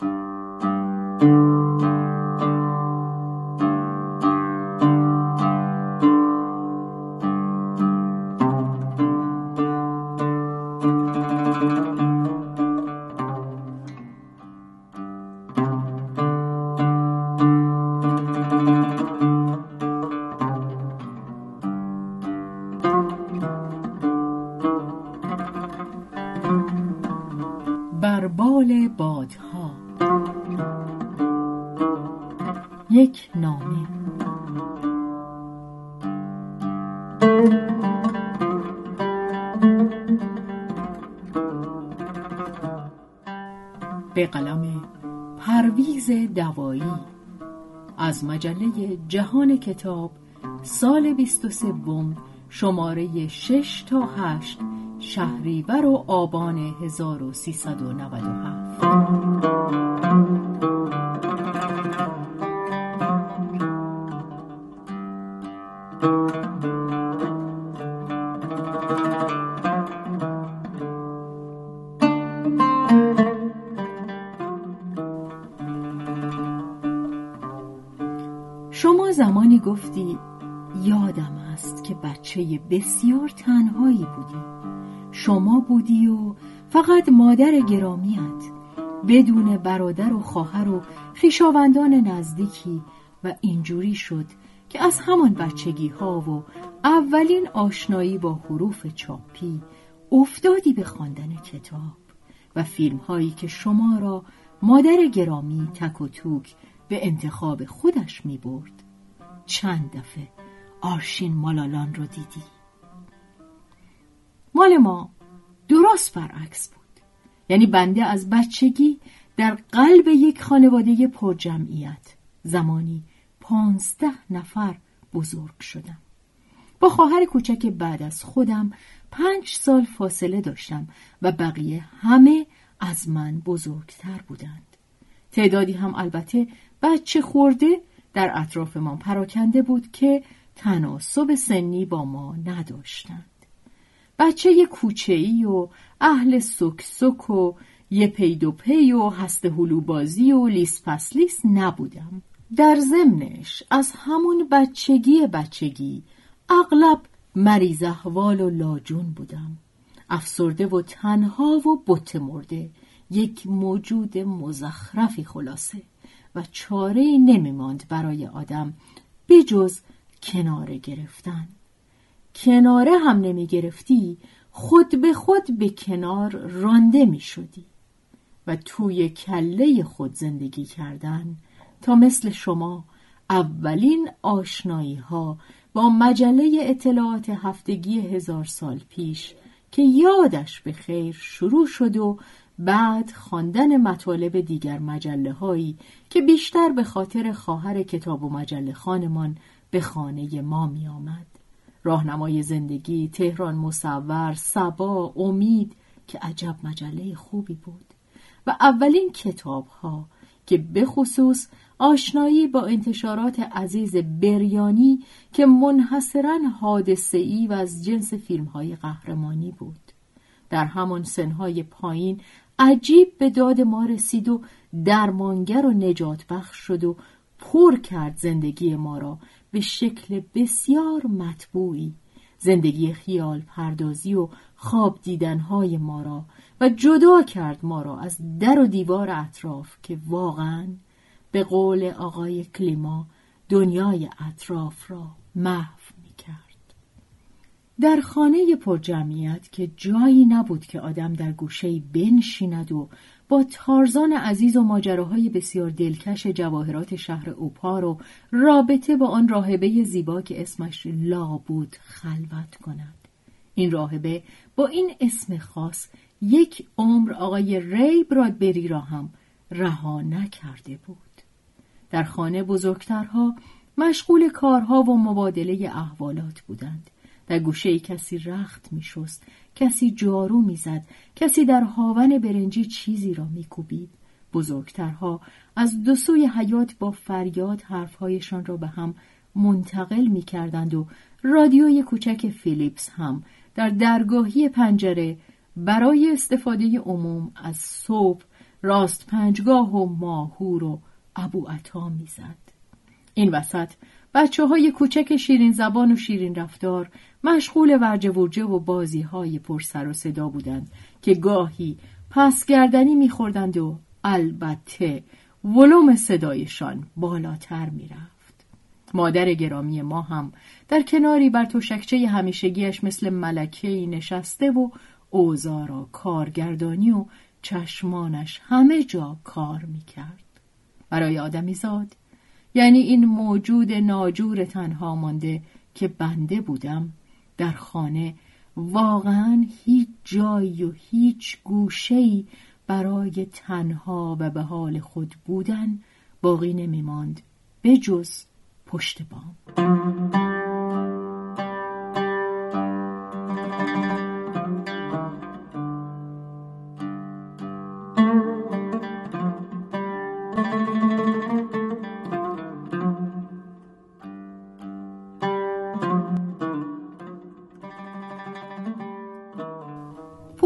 بر از مجله جهان کتاب سال بیست و سوم شماره شش تا هشت شهریور و آبان 1397 بسیار تنهایی بودی. شما بودی و فقط مادر گرامیت بدون برادر و خواهر و خویشاوندان نزدیکی و اینجوری شد که از همان بچگی ها و اولین آشنایی با حروف چاپی افتادی به خواندن کتاب و فیلم هایی که شما را مادر گرامی تک و توک به انتخاب خودش می برد چند دفعه آرشین مالالان رو دیدی. مال ما درست برعکس بود. یعنی بنده از بچگی در قلب یک خانواده پرجمعیت زمانی پانزده نفر بزرگ شدم. با خواهر کوچک بعد از خودم پنج سال فاصله داشتم و بقیه همه از من بزرگتر بودند. تعدادی هم البته بچه خورده در اطرافمان پراکنده بود که تناسب سنی با ما نداشتند. بچه کوچه‌ای و اهل سک سک و یه پی پی و هست هلوبازی و لیس پسلیس نبودم. در ضمنش از همون بچگی بچگی اغلب مریض احوال و لاجون بودم. افسرده و تنها و بت مرده. یک موجود مزخرفی خلاصه و چاره نمی ماند برای آدم بجز کناره گرفتن. کناره هم نمی گرفتی خود به خود به کنار رانده می شدی و توی کله خود زندگی کردن تا مثل شما اولین آشنایی ها با مجله اطلاعات هفتگی هزار سال پیش که یادش به خیر شروع شد و بعد خواندن مطالب دیگر مجله هایی که بیشتر به خاطر خواهر کتاب و مجله خانمان به خانه ما می آمد. راهنمای زندگی، تهران مصور، سبا، امید که عجب مجله خوبی بود. و اولین کتاب ها که به خصوص آشنایی با انتشارات عزیز بریانی که منحصرا حادثه ای و از جنس فیلم های قهرمانی بود. در همان سنهای پایین عجیب به داد ما رسید و درمانگر و نجات بخش شد و پر کرد زندگی ما را به شکل بسیار مطبوعی زندگی خیال پردازی و خواب دیدنهای ما را و جدا کرد ما را از در و دیوار اطراف که واقعا به قول آقای کلیما دنیای اطراف را محو می کرد. در خانه پرجمعیت که جایی نبود که آدم در گوشه بنشیند و با تارزان عزیز و ماجراهای بسیار دلکش جواهرات شهر اوپار و رابطه با آن راهبه زیبا که اسمش لا بود خلوت کند. این راهبه با این اسم خاص یک عمر آقای ری برادبری را هم رها نکرده بود. در خانه بزرگترها مشغول کارها و مبادله احوالات بودند. در گوشه کسی رخت می شست، کسی جارو می‌زد، کسی در هاون برنجی چیزی را میکوبید. بزرگترها از دو سوی حیات با فریاد حرفهایشان را به هم منتقل می کردند و رادیوی کوچک فیلیپس هم در درگاهی پنجره برای استفاده عموم از صبح راست پنجگاه و ماهور و ابو عطا می‌زد این وسط بچه های کوچک شیرین زبان و شیرین رفتار مشغول ورجه ورجه و بازی های پر سر و صدا بودند که گاهی پس گردنی میخوردند و البته ولوم صدایشان بالاتر می‌رفت. مادر گرامی ما هم در کناری بر تشکچه همیشگیش مثل ملکه نشسته و اوزار و کارگردانی و چشمانش همه جا کار می‌کرد. برای آدمی زاد یعنی این موجود ناجور تنها مانده که بنده بودم در خانه. واقعا هیچ جایی و هیچ گوشه‌ای برای تنها و به حال خود بودن باقی نمیماند به جز پشت بام.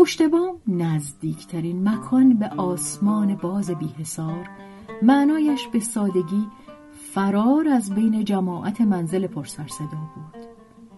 پشت بام نزدیکترین مکان به آسمان باز بیحسار معنایش به سادگی فرار از بین جماعت منزل پرسر صدا بود.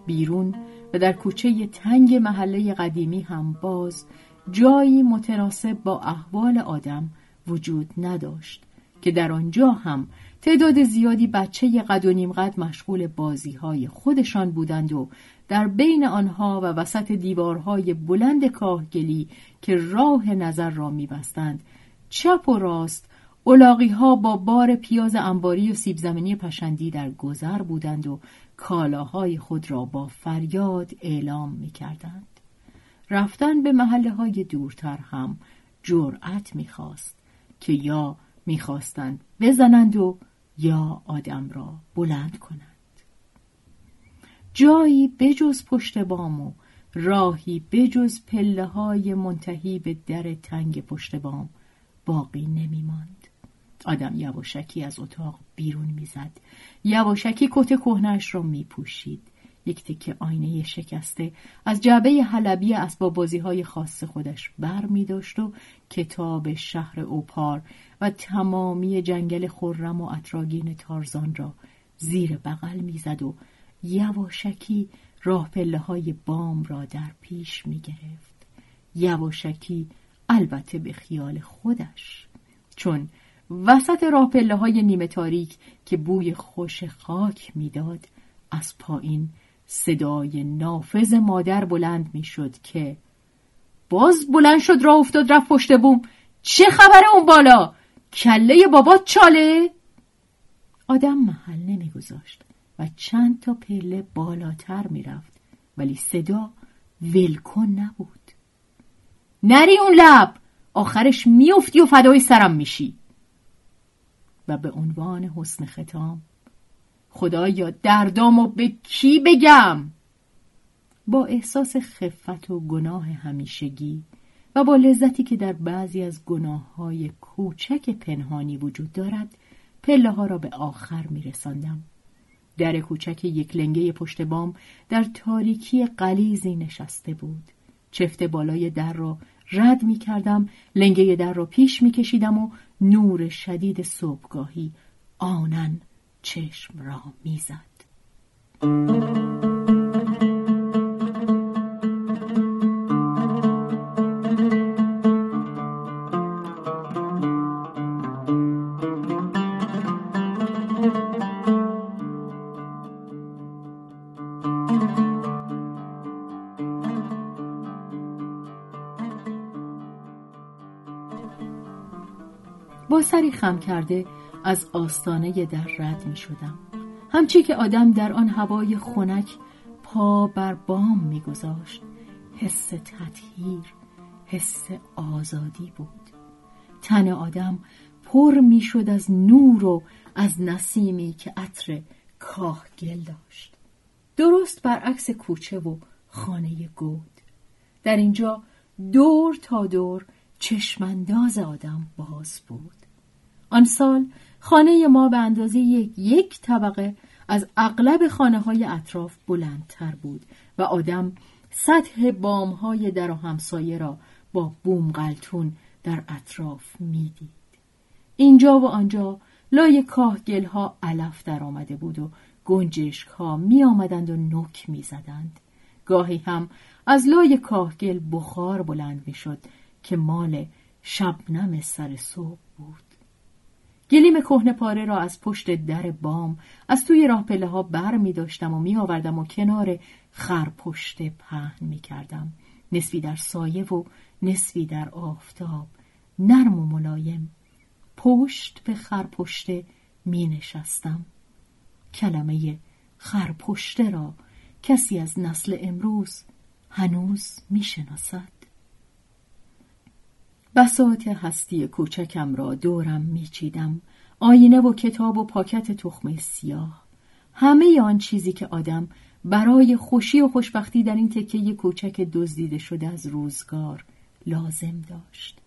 بیرون و در کوچه تنگ محله قدیمی هم باز جایی متناسب با احوال آدم وجود نداشت. که در آنجا هم تعداد زیادی بچه قد و نیم قد مشغول بازی های خودشان بودند و در بین آنها و وسط دیوارهای بلند کاهگلی که راه نظر را میبستند چپ و راست اولاقی ها با بار پیاز انباری و سیب زمینی پشندی در گذر بودند و کالاهای خود را با فریاد اعلام می کردند. رفتن به محله های دورتر هم جرأت می‌خواست که یا می‌خواستند بزنند و یا آدم را بلند کنند. جایی بجز پشت بام و راهی بجز پله های منتهی به در تنگ پشت بام باقی نمی ماند. آدم یواشکی از اتاق بیرون می‌زد یواشکی کت کهنش را می پوشید. یک تکه آینه شکسته از جعبه حلبی اسباب بازی های خاص خودش بر می داشت و کتاب شهر اوپار و تمامی جنگل خرم و اطراگین تارزان را زیر بغل می‌زد و یواشکی راه پله های بام را در پیش می گرفت. یواشکی البته به خیال خودش چون وسط راه پله های نیمه تاریک که بوی خوش خاک می‌داد از پایین صدای نافذ مادر بلند می‌شد که باز بلند شد راه افتاد رفت پشت بوم. چه خبره اون بالا؟ کله بابات چاله؟ آدم محل نمیگذاشت و چند تا پله بالاتر می‌رفت ولی صدا ولکن نبود. نری اون لب! آخرش میافتی و فدای سرم میشی. و به عنوان حسن ختام خدایا دردامو به کی بگم با احساس خفت و گناه همیشگی و با لذتی که در بعضی از گناه های کوچک پنهانی وجود دارد پله ها را به آخر می رساندم. در کوچک یک لنگه پشت بام در تاریکی قلیزی نشسته بود. چفت بالای در را رد می کردم، لنگه در را پیش می کشیدم و نور شدید صبحگاهی آنن چشم را می‌زد. با سری خم کرده از آستانه در رد می شدم همچی که آدم در آن هوای خنک پا بر بام می گذاشت حس تطهیر حس آزادی بود. تن آدم پر می شد از نور و از نسیمی که عطر کاهگل داشت. درست برعکس کوچه و خانه گود. در اینجا دور تا دور چشمانداز آدم باز بود. آن سال خانه ما به اندازه یک, یک طبقه از اغلب خانه های اطراف بلندتر بود و آدم سطح بام های در و همسایه را با بوم غلطون در اطراف می‌دید اینجا و آنجا لای کاهگل ها علف در آمده بود و گنجشک ها می آمدند و نک می زدند. گاهی هم از لای کاهگل بخار بلند می شد که مال شبنم سر صبح بود. گلیم کهنه پاره را از پشت در بام از توی راه پله ها بر می داشتم و می آوردم و کنار خرپشت پهن می کردم. نصفی در سایه و نصفی در آفتاب. نرم و ملایم. پشت به خرپشته می نشستم. کلمه خرپشته را کسی از نسل امروز هنوز می شناسد. بساط هستی کوچکم را دورم میچیدم. آینه و کتاب و پاکت تخمه سیاه. همه آن چیزی که آدم برای خوشی و خوشبختی در این تکه کوچک دزدیده شده از روزگار لازم داشت.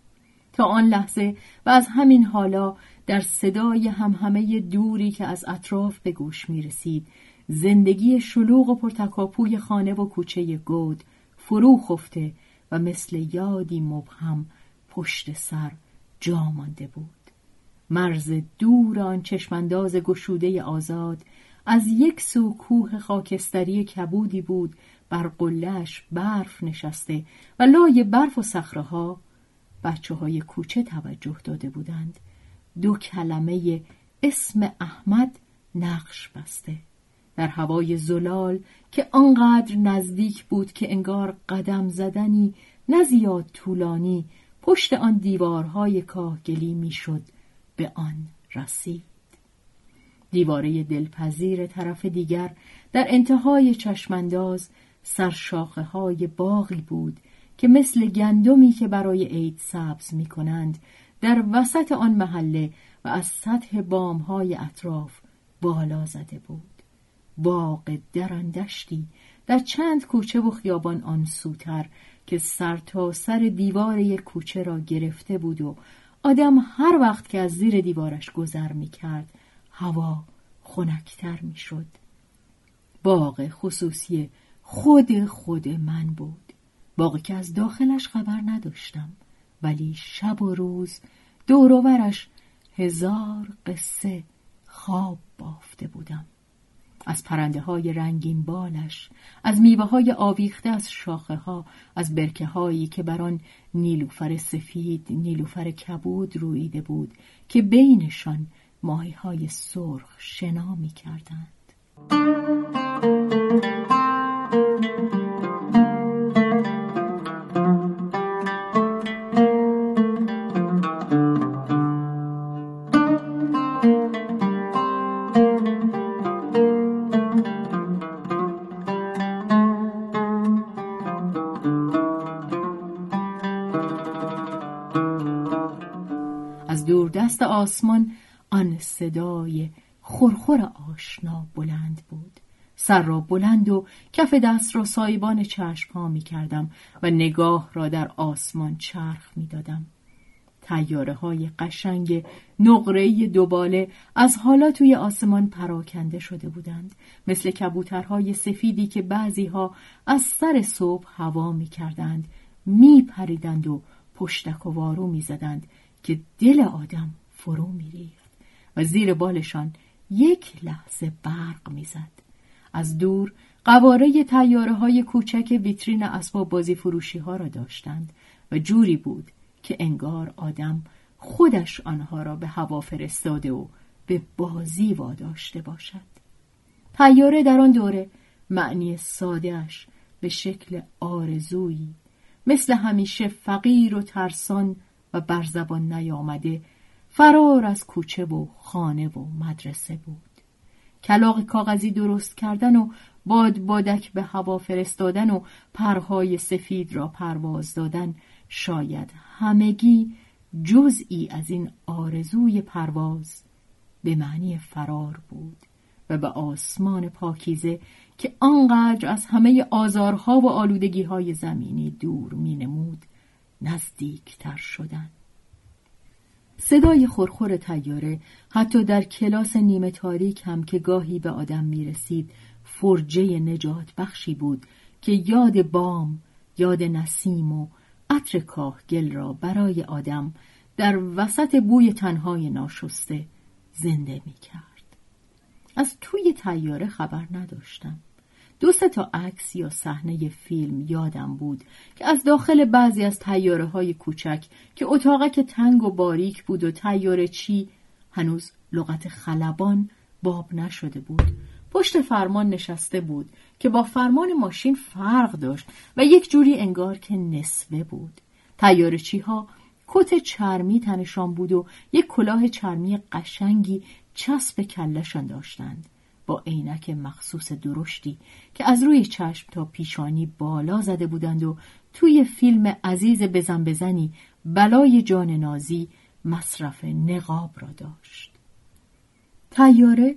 تا آن لحظه و از همین حالا در صدای همهمه دوری که از اطراف به گوش می رسید زندگی شلوغ و پرتکاپوی خانه و کوچه گود فرو خفته و مثل یادی مبهم پشت سر جا مانده بود. مرز دور آن چشمانداز گشوده آزاد از یک سو کوه خاکستری کبودی بود بر قلهش برف نشسته و لای برف و صخره بچه های کوچه توجه داده بودند. دو کلمه اسم احمد نقش بسته. در هوای زلال که آنقدر نزدیک بود که انگار قدم زدنی نه زیاد طولانی پشت آن دیوارهای کاهگلی می‌شد به آن رسید دیواره دلپذیر طرف دیگر در انتهای چشمانداز سرشاخه های باغی بود که مثل گندمی که برای عید سبز می کنند در وسط آن محله و از سطح های اطراف بالا زده بود. باغ درندشتی در چند کوچه و خیابان آن سوتر که سر تا سر دیوار یک کوچه را گرفته بود و آدم هر وقت که از زیر دیوارش گذر می کرد هوا خنکتر می شد. باغ خصوصی خود خود من بود. باقی که از داخلش خبر نداشتم ولی شب و روز دوروورش هزار قصه خواب بافته بودم از پرنده های رنگین بالش از میوه های آویخته از شاخه ها از برکه هایی که بر آن نیلوفر سفید نیلوفر کبود رویده بود که بینشان ماهی های سرخ شنا می کردند. دست آسمان آن صدای خورخور آشنا بلند بود. سر را بلند و کف دست را سایبان چشم ها می کردم و نگاه را در آسمان چرخ می دادم. تیاره های قشنگ نقره دوباله از حالا توی آسمان پراکنده شده بودند. مثل کبوترهای سفیدی که بعضی ها از سر صبح هوا می کردند می پریدند و پشتک و وارو می زدند. که دل آدم فرو میریخت و زیر بالشان یک لحظه برق می‌زد. از دور قواره تیاره های کوچک ویترین اسباب بازی فروشی ها را داشتند و جوری بود که انگار آدم خودش آنها را به هوا فرستاده و به بازی واداشته باشد. تیاره در آن دوره معنی سادهش به شکل آرزویی مثل همیشه فقیر و ترسان و بر زبان نیامده فرار از کوچه و خانه و مدرسه بود. کلاق کاغذی درست کردن و باد بادک به هوا فرستادن و پرهای سفید را پرواز دادن شاید همگی جزئی از این آرزوی پرواز به معنی فرار بود و به آسمان پاکیزه که آنقدر از همه آزارها و آلودگیهای زمینی دور می نمود نزدیکتر شدن صدای خورخور تیاره حتی در کلاس نیمه تاریک هم که گاهی به آدم می رسید فرجه نجات بخشی بود که یاد بام، یاد نسیم و عطر کاهگل را برای آدم در وسط بوی تنهای ناشسته زنده می کرد. از توی تیاره خبر نداشتم. دو تا عکس یا صحنه فیلم یادم بود که از داخل بعضی از تیاره های کوچک که اتاقک تنگ و باریک بود و تیاره چی هنوز لغت خلبان باب نشده بود. پشت فرمان نشسته بود که با فرمان ماشین فرق داشت و یک جوری انگار که نصفه بود. تیارچی ها کت چرمی تنشان بود و یک کلاه چرمی قشنگی چسب کلشان داشتند. با عینک مخصوص درشتی که از روی چشم تا پیشانی بالا زده بودند و توی فیلم عزیز بزن بزنی بلای جان نازی مصرف نقاب را داشت. تیاره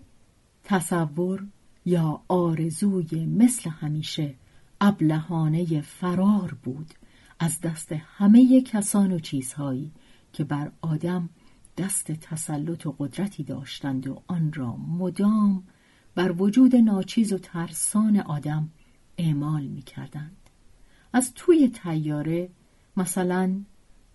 تصور یا آرزوی مثل همیشه ابلهانه فرار بود از دست همه کسان و چیزهایی که بر آدم دست تسلط و قدرتی داشتند و آن را مدام بر وجود ناچیز و ترسان آدم اعمال می کردند. از توی تیاره مثلا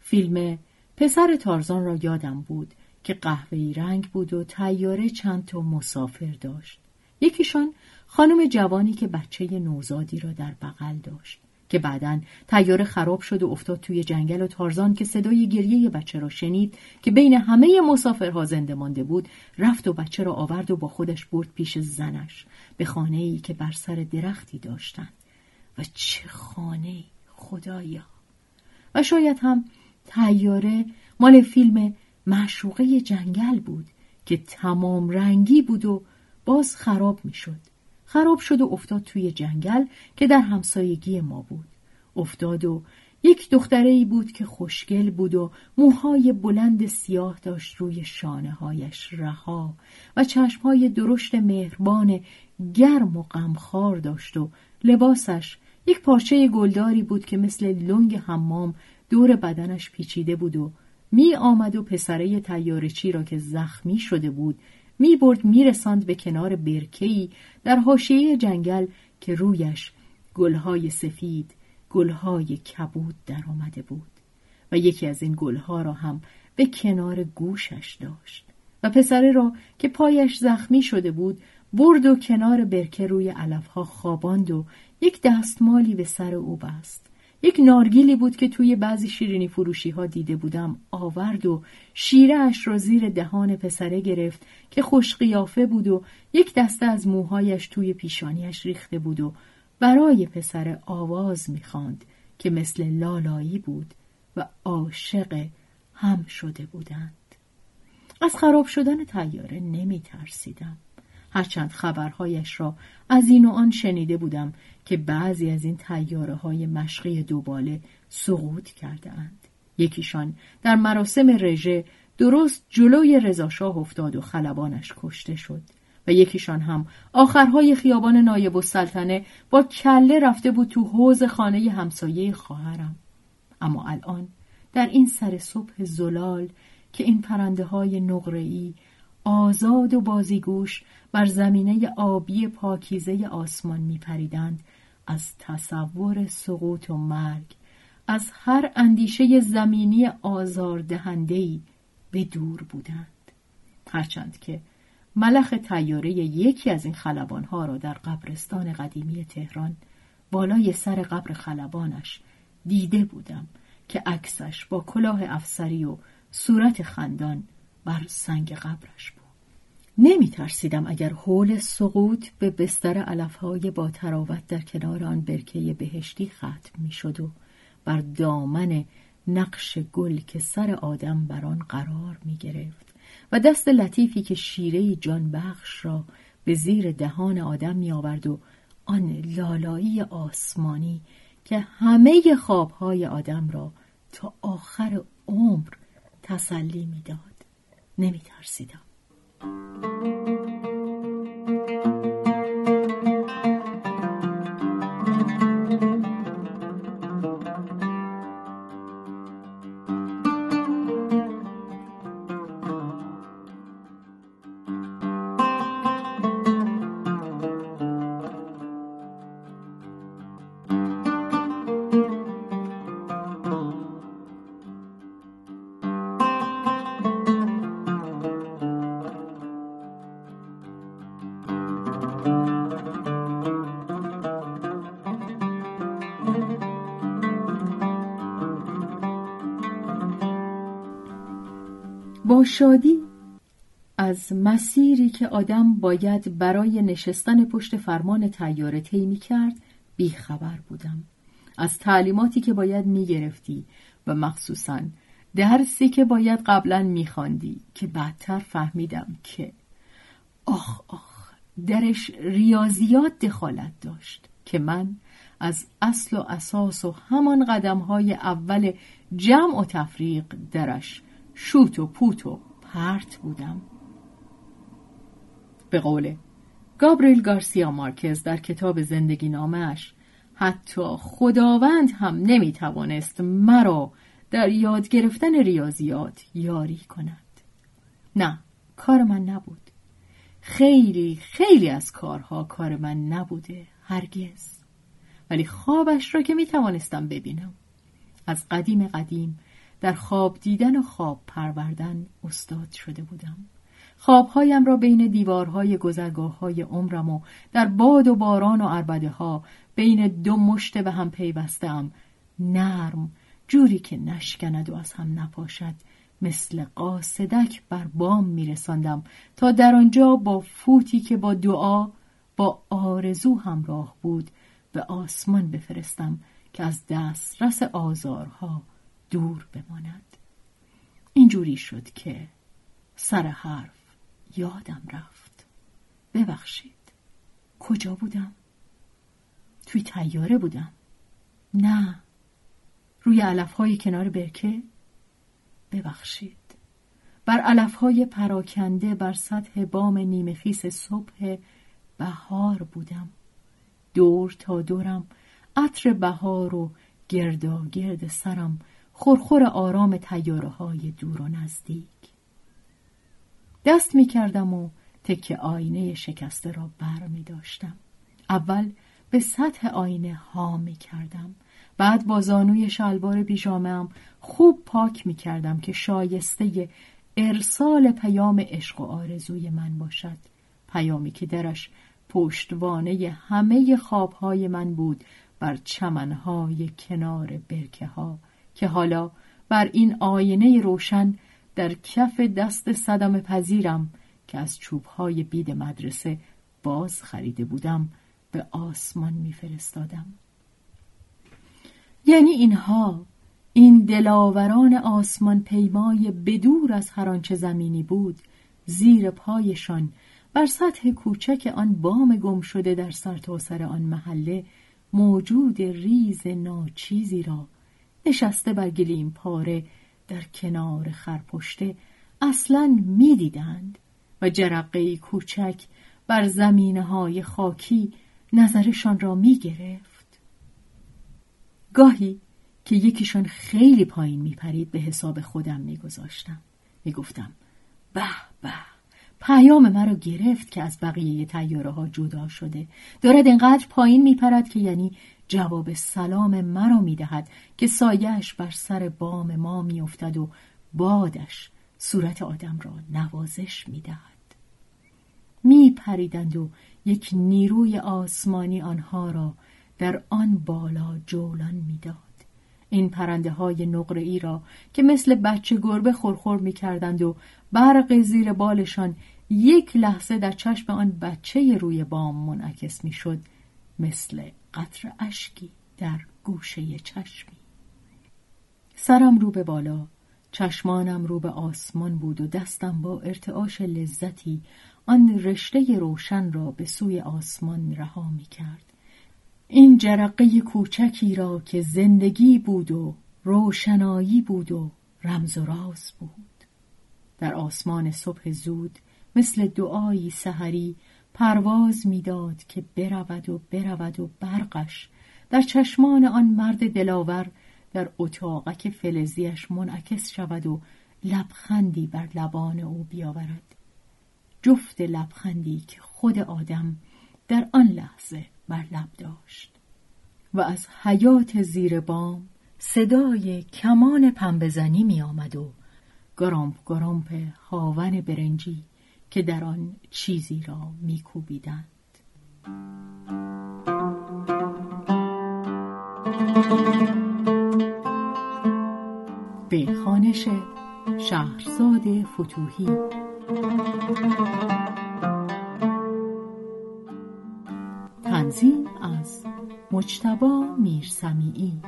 فیلم پسر تارزان را یادم بود که قهوه‌ای رنگ بود و تیاره چند تا مسافر داشت. یکیشان خانم جوانی که بچه نوزادی را در بغل داشت. که بعدا تیاره خراب شد و افتاد توی جنگل و تارزان که صدای گریه بچه را شنید که بین همه مسافرها زنده مانده بود رفت و بچه را آورد و با خودش برد پیش زنش به خانه ای که بر سر درختی داشتند. و چه خانه خدایا! و شاید هم تیاره مال فیلم معشوقه جنگل بود که تمام رنگی بود و باز خراب می‌شد. خراب شد و افتاد توی جنگل که در همسایگی ما بود. افتاد و یک دختره ای بود که خوشگل بود و موهای بلند سیاه داشت روی شانه هایش رها و چشمهای درشت مهربان گرم و غمخوار داشت و لباسش یک پارچه گلداری بود که مثل لنگ حمام دور بدنش پیچیده بود و می آمد و پسره تیارچی را که زخمی شده بود می برد می رساند به کنار برکهی در حاشیه جنگل که رویش گلهای سفید گلهای کبود در آمده بود و یکی از این گلها را هم به کنار گوشش داشت و پسره را که پایش زخمی شده بود برد و کنار برکه روی علفها خواباند و یک دستمالی به سر او بست. یک نارگیلی بود که توی بعضی شیرینی فروشی ها دیده بودم. آورد و شیره اش را زیر دهان پسره گرفت که خوش قیافه بود و یک دسته از موهایش توی پیشانیش ریخته بود و برای پسر آواز می‌خواند که مثل لالایی بود و عاشق هم شده بودند. از خراب شدن تیاره نمی ترسیدم هرچند خبرهایش را از این و آن شنیده بودم که بعضی از این تیاره های مشقی دوباله سقوط کرده اند. یکیشان در مراسم رژه درست جلوی رضاشاه افتاد و خلبانش کشته شد و یکیشان هم آخرهای خیابان نایب السلطنه با کله رفته بود تو حوز خانه همسایه خواهرم اما الان در این سر صبح زلال که این پرنده های نقره‌ای آزاد و بازیگوش بر زمینه آبی پاکیزه آسمان میپریدند. از تصور سقوط و مرگ از هر اندیشه زمینی آزاردهندهی به دور بودند. هرچند که ملخ تیاره یکی از این خلبانها را در قبرستان قدیمی تهران بالای سر قبر خلبانش دیده بودم که عکسش با کلاه افسری و صورت خندان بر سنگ قبرش بود. نمی ترسیدم اگر حول سقوط به بستر علفهای با تراوت در کنار آن برکه بهشتی ختم می شد و بر دامن نقش گل که سر آدم بر آن قرار می گرفت و دست لطیفی که شیره جان بخش را به زیر دهان آدم می آورد و آن لالایی آسمانی که همه خوابهای آدم را تا آخر عمر تسلی می‌داد. نمی ترسیدم شادی از مسیری که آدم باید برای نشستن پشت فرمان تیاره طی می کرد بیخبر بودم. از تعلیماتی که باید می گرفتی و مخصوصا درسی که باید قبلا میخواندی که بعدتر فهمیدم که آخ آخ درش ریاضیات دخالت داشت که من از اصل و اساس و همان قدم های اول جمع و تفریق درش شوت و پوت و پرت بودم. به قول گابریل گارسیا مارکز در کتاب زندگی نامش حتی خداوند هم نمی‌توانست مرا در یاد گرفتن ریاضیات یاری کند. نه کار من نبود. خیلی خیلی از کارها کار من نبوده هرگز. ولی خوابش را که می توانستم ببینم. از قدیم قدیم در خواب دیدن و خواب پروردن استاد شده بودم. خوابهایم را بین دیوارهای گذرگاه های عمرم و در باد و باران و عربده ها بین دو مشت به هم پیوستم نرم جوری که نشکند و از هم نپاشد مثل قاصدک بر بام میرساندم تا در آنجا با فوتی که با دعا با آرزو همراه بود به آسمان بفرستم که از دسترس آزارها دور بماند. اینجوری شد که سر حرف یادم رفت. ببخشید کجا بودم؟ توی تیاره بودم. نه روی علفهای کنار برکه. ببخشید بر علفهای پراکنده بر سطح بام نیمه خیس صبح بهار بودم. دور تا دورم عطر بهار و گردا گرد سرم خورخور آرام تیاره های دور و نزدیک دست می کردم و تکه آینه شکسته را بر می داشتم. اول به سطح آینه ها می کردم. بعد با زانوی شلوار پیژامه‌ام خوب پاک می کردم که شایسته ارسال پیام عشق و آرزوی من باشد. پیامی که درش پشتوانه همه خوابهای من بود بر چمنهای کنار برکه ها که حالا بر این آینه روشن در کف دست صدم پذیرم که از چوبهای بید مدرسه باز خریده بودم به آسمان میفرستادم. یعنی اینها این دلاوران آسمان پیمای بدور از هر آنچه زمینی بود زیر پایشان بر سطح کوچک آن بام گم شده در سرتاسر سر آن محله موجود ریز ناچیزی را نشسته بر گلیم پاره در کنار خرپشته اصلا می‌دیدند و جرقه کوچک بر زمینه های خاکی نظرشان را می گرفت. گاهی که یکیشان خیلی پایین می پرید به حساب خودم می گذاشتم. می گفتم به به پیام مرا گرفت که از بقیه تیاره ها جدا شده دارد انقدر پایین می پرد که یعنی جواب سلام مرا می دهد که سایش بر سر بام ما می افتد و بادش صورت آدم را نوازش می دهد. می پریدند و یک نیروی آسمانی آنها را در آن بالا جولان می‌داد. این پرنده های نقره ای را که مثل بچه گربه خورخور می کردند و برق زیر بالشان یک لحظه در چشم آن بچه روی بام منعکس می شد مثل قطر اشکی در گوشه چشمی سرم رو به بالا چشمانم رو به آسمان بود و دستم با ارتعاش لذتی آن رشته روشن را به سوی آسمان رها می کرد. این جرقه کوچکی را که زندگی بود و روشنایی بود و رمز و راز بود. در آسمان صبح زود مثل دعایی سحری پرواز می‌داد که برود و برود و برقش. در چشمان آن مرد دلاور در اتاقک فلزیش منعکس شود و لبخندی بر لبان او بیاورد. جفت لبخندی که خود آدم در آن لحظه بر لب داشت. و از حیات زیر بام صدای کمان پنبزنی می آمد و گرامپ گرامپ هاون برنجی که در آن چیزی را میکوبیدند. به خانش شهرزاد فتوهی. تنظیم از مجتبا میرسمیعی.